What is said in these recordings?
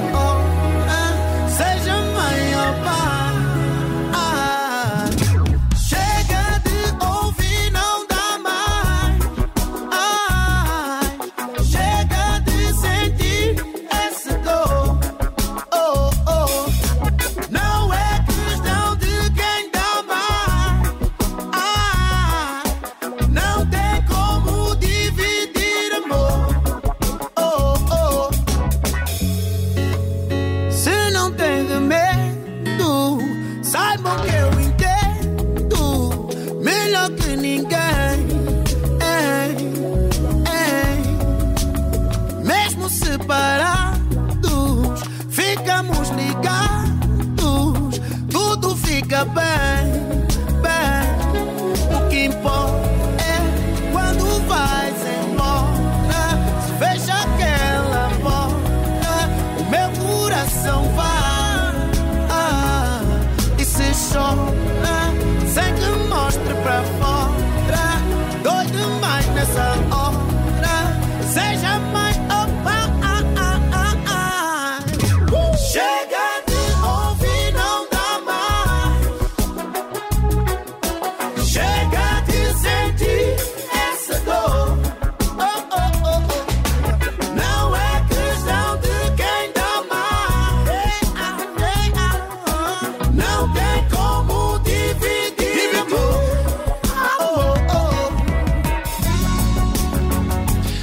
mais nessa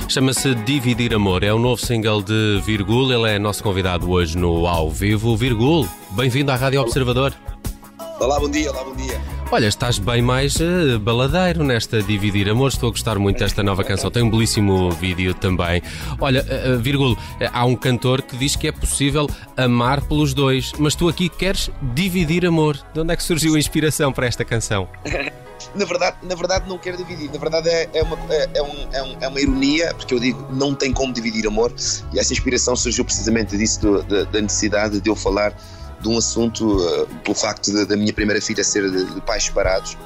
Chama-se Dividir Amor, é o novo single de Virgul. Ele é nosso convidado hoje no Ao Vivo. Virgul, bem-vindo à Rádio Observador. Olá, bom dia, olá, bom dia. Olha, estás bem mais eh, baladeiro nesta Dividir Amor. Estou a gostar muito desta nova canção. Tem um belíssimo vídeo também. Olha, Virgul, eh, há um cantor que diz que é possível amar pelos dois, mas tu aqui queres dividir amor. De onde é que surgiu a inspiração para esta canção? Na verdade, na verdade não quero dividir, na verdade é, é uma, é, é é um- é uma ironia, porque eu digo não tem como dividir amor, e essa inspiração surgiu precisamente disso, do- da, da necessidade de eu falar de um assunto, eh, pelo facto da minha primeira filha ser de, de pais separados,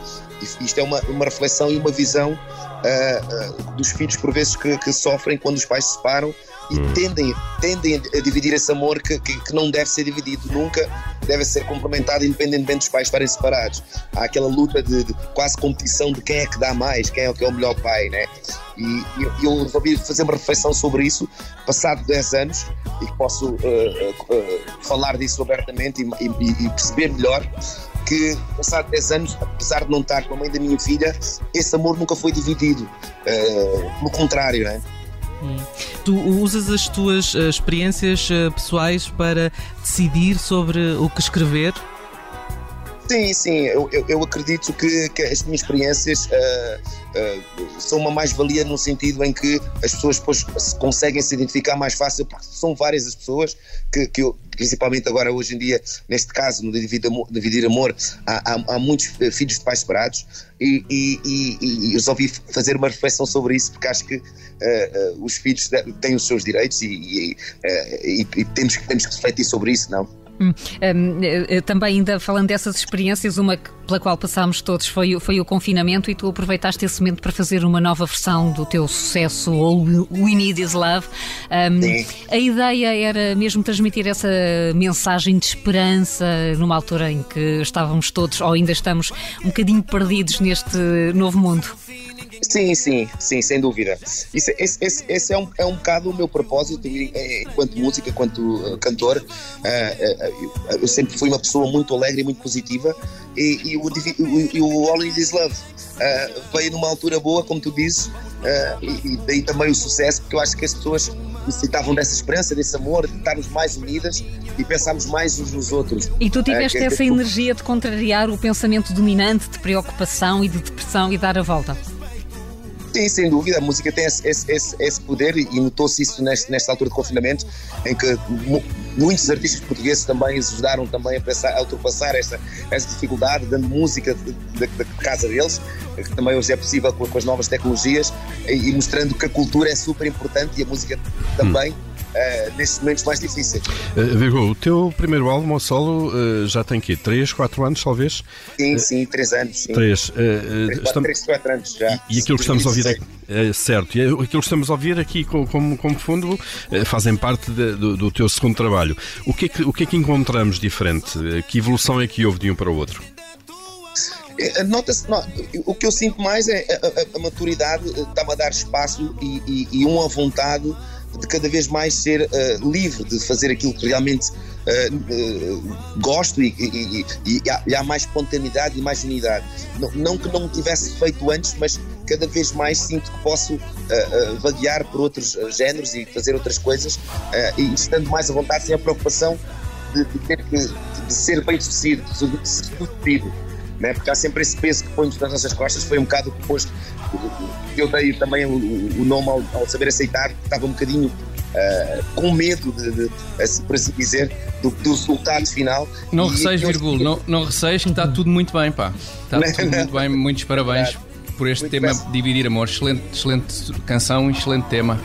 e isto é uma, uma reflexão e uma visão eh, eh, dos filhos, por vezes, que, que sofrem quando os pais se separam e tendem, tendem a dividir esse amor que, que, que não deve ser dividido nunca, deve ser complementado independentemente dos pais estarem separados. Há aquela luta de, de quase competição de quem é que dá mais, quem é que é o melhor pai, né? E, e eu- resolvi fazer uma reflexão sobre isso, passado 10 anos, e posso eh, eh, falar disso abertamente e, e- e perceber melhor que, passado 10 anos, apesar de não estar com a mãe da minha filha, esse amor nunca foi dividido. Eh, pelo contrário, né? Tu usas as tuas eh, experiências eh, pessoais para decidir sobre o que escrever? Sim, sim, eu, eu, eu acredito que, que as minhas experiências ah, ah, são uma mais-valia no sentido em que as pessoas depois se conseguem se identificar mais fácil, porque são várias as pessoas que, que eu, principalmente agora hoje em dia, neste caso, no Dividir Amor, há, há, há muitos eh, filhos de pais separados e, e, e, e resolvi fazer uma reflexão sobre isso porque acho que ah, os filhos têm os seus direitos e, e, temos, temos que refletir sobre isso, não? Hum, hum, eh, também ainda falando dessas experiências, uma pela qual passámos todos foi, o- foi o confinamento e tu aproveitaste esse momento para fazer uma nova versão do teu sucesso We Need Is Love. Hum, a ideia era mesmo transmitir essa mensagem de esperança numa altura em que estávamos todos, ou ainda estamos, um bocadinho perdidos neste novo mundo. Sim, sim, sim, sem dúvida. Isso, esse esse, esse é, um, é um bocado o meu propósito eh, enquanto música, enquanto eh, cantor. Eh, eh, eu- sempre fui uma pessoa muito alegre e muito positiva e, e o, e o All It Is Love veio numa altura boa, como tu dizes, e, e daí também o sucesso, porque eu acho que as pessoas necessitavam dessa esperança, desse amor, de estarmos mais unidas e pensarmos mais uns nos outros. E tu tiveste que- essa energia de contrariar o pensamento dominante de preocupação e de depressão e dar a volta. Sim, sem dúvida, a música tem esse, esse- esse- poder e notou-se isso neste, nesta altura de confinamento, em que mu- muitos artistas portugueses também ajudaram também a, pensar, a ultrapassar esta, esta dificuldade, dando música de- de- da casa deles, que também hoje é possível com, com as novas tecnologias, e, e mostrando que a cultura é super importante e a música também. Uh, nestes momentos mais difíceis. Uh, o teu primeiro álbum ao solo uh, já tem aqui 3, 4 anos, talvez? Sim, sim, 3 anos. Sim. 3, uh, 3, 4, 3, 4 anos já. E, e aquilo que estamos a ouvir aqui, é, certo, e aquilo que estamos a ouvir aqui como, como fundo fazem parte de, do, do, teu segundo trabalho. O que, é que, o que é que encontramos diferente? Que evolução é que houve de um para o outro? Nota-se, o que eu sinto mais é a, a, a maturidade, está-me a dar espaço e, e, e uma vontade de cada vez mais ser uh, livre de fazer aquilo que realmente uh, uh, gosto e, e, e, há, e, há, mais espontaneidade e mais unidade. Não, não, que não tivesse feito antes, mas cada vez mais sinto que posso vaguear por outros géneros e fazer outras coisas e estando mais à vontade, sem a preocupação de, de ter que de ser bem sucedido, de ser sucedido né? porque há sempre esse peso que põe-nos nas nossas costas. Foi um bocado depois eu dei também o, o nome ao, ao, saber aceitar, estava um bocadinho uh, com medo, de, de, assim, por assim dizer, do, do resultado final. Não receies, vírgula, não, não receies que está tudo muito bem, pá. Está tudo muito bem, muitos parabéns por este muito tema bem. Dividir Amor. Excelente, excelente canção excelente tema.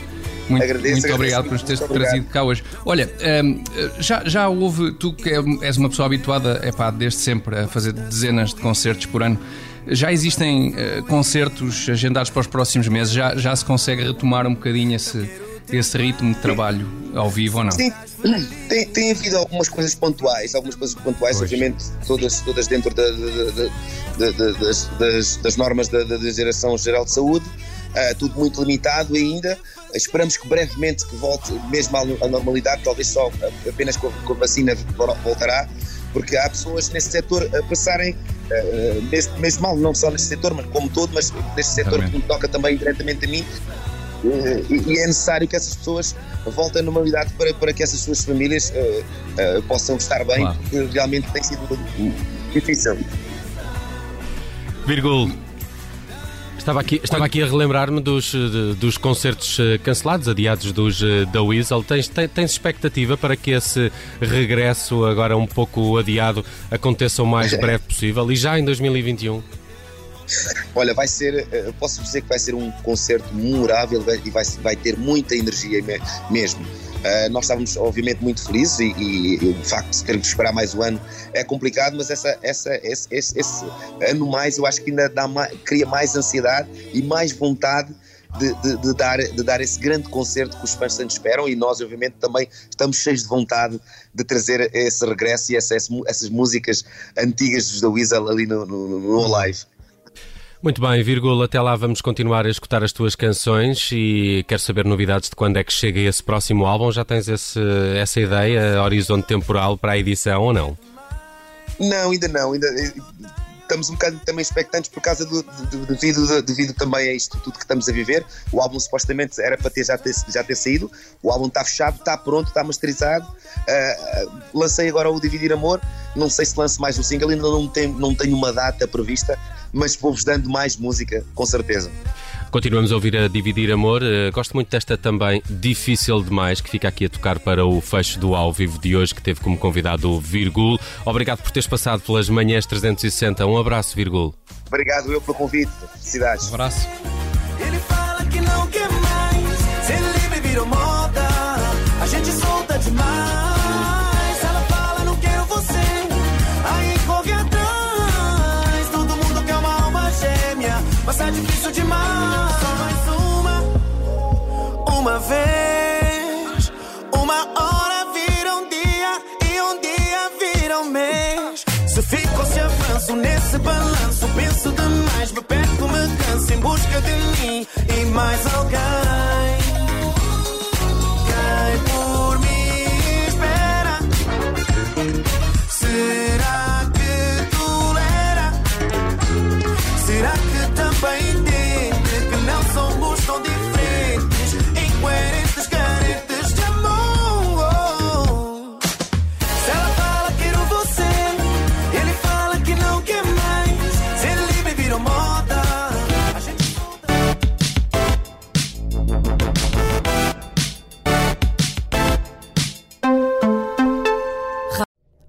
Muito, agradeço, muito obrigado por nos teres trazido cá hoje. Olha, um, já, já houve, tu que és uma pessoa habituada, é pá, desde sempre a fazer dezenas de concertos por ano, já existem uh, concertos agendados para os próximos meses? Já, já se consegue retomar um bocadinho esse, esse ritmo de trabalho ao vivo ou não? Sim, tem, tem havido algumas coisas pontuais, algumas coisas pontuais, pois. obviamente, todas, todas dentro da, da, da, das, das, das, normas da, da Direção-Geral de Saúde, uh, tudo muito limitado ainda. Esperamos que brevemente que volte mesmo à normalidade, talvez só apenas com a vacina voltará, porque há pessoas nesse setor a passarem, uh, mesmo, mesmo mal, não só nesse setor, mas como todo, mas neste setor que me toca também diretamente a mim, uh, e é necessário que essas pessoas voltem à normalidade para, para que essas suas famílias uh, possam estar bem, claro. porque realmente tem sido difícil. Virgul, Estava aqui, estava aqui a relembrar-me dos, dos concertos eh, cancelados, adiados dos eh, da Weasel. Tens, tens, expectativa para que esse regresso, agora um pouco adiado, aconteça o mais breve possível e já em 2021? Olha, vai ser, eh, posso dizer que vai ser um concerto memorável e vai, vai ter muita energia mesmo. Uh, nós estávamos, obviamente, muito felizes e, e, e, o facto de termos que esperar mais um ano é complicado, mas essa, essa, esse, esse, esse ano mais eu acho que ainda dá mais, cria mais ansiedade e mais vontade de, de, de, dar, de dar esse grande concerto que os fãs tanto esperam e nós, obviamente, também estamos cheios de vontade de trazer esse regresso e essas, essas músicas antigas dos The Weasel ali no, no, no live. Muito bem, até lá vamos continuar a escutar as tuas canções e quero saber novidades de quando é que chega esse próximo álbum. Já tens esse, essa ideia, horizonte temporal para a edição ou não? Não, ainda não. Ainda, estamos um bocado também expectantes por causa do, do, devido, devido também a isto tudo que estamos a viver. O álbum supostamente era para ter já, ter já ter saído, o álbum está fechado, está pronto, está masterizado. Uh, lancei agora o Dividir Amor, não sei se lance mais um single, ainda não tenho, não tenho uma data prevista, mas vou-vos dando mais música, com certeza. Continuamos a ouvir a Dividir Amor. Uh, gosto muito desta também Difícil Demais, que fica aqui a tocar para o fecho do ao vivo de hoje, que teve como convidado o Virgul. Obrigado por teres passado pelas manhãs 360. Um abraço, Virgul. Obrigado eu pelo convite. Felicidades. Um abraço. Ele fala que não quer mais, livre moda. Vez. Uma hora vira um dia e um dia vira um mês. Se fico, se avanço nesse balanço, penso demais, me perco, me canso em busca de mim e mais alguém.